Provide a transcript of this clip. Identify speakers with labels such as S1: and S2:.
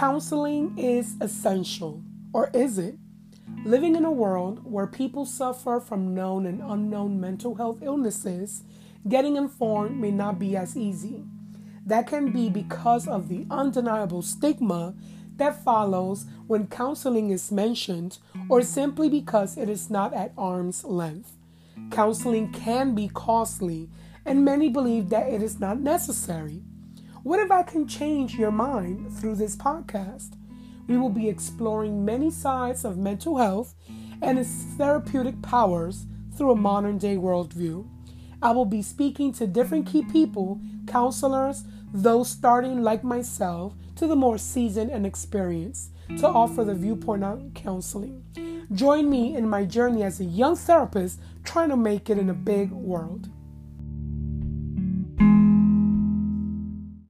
S1: Counseling is essential, or is it? Living in a world where people suffer from known and unknown mental health illnesses, getting informed may not be as easy. That can be because of the undeniable stigma that follows when counseling is mentioned, or simply because it is not at arm's length. Counseling can be costly, and many believe that it is not necessary. What if I can change your mind through this podcast? We will be exploring many sides of mental health and its therapeutic powers through a modern day worldview. I will be speaking to different key people, counselors, those starting like myself, to the more seasoned and experienced, to offer the viewpoint on counseling. Join me in my journey as a young therapist trying to make it in a big world.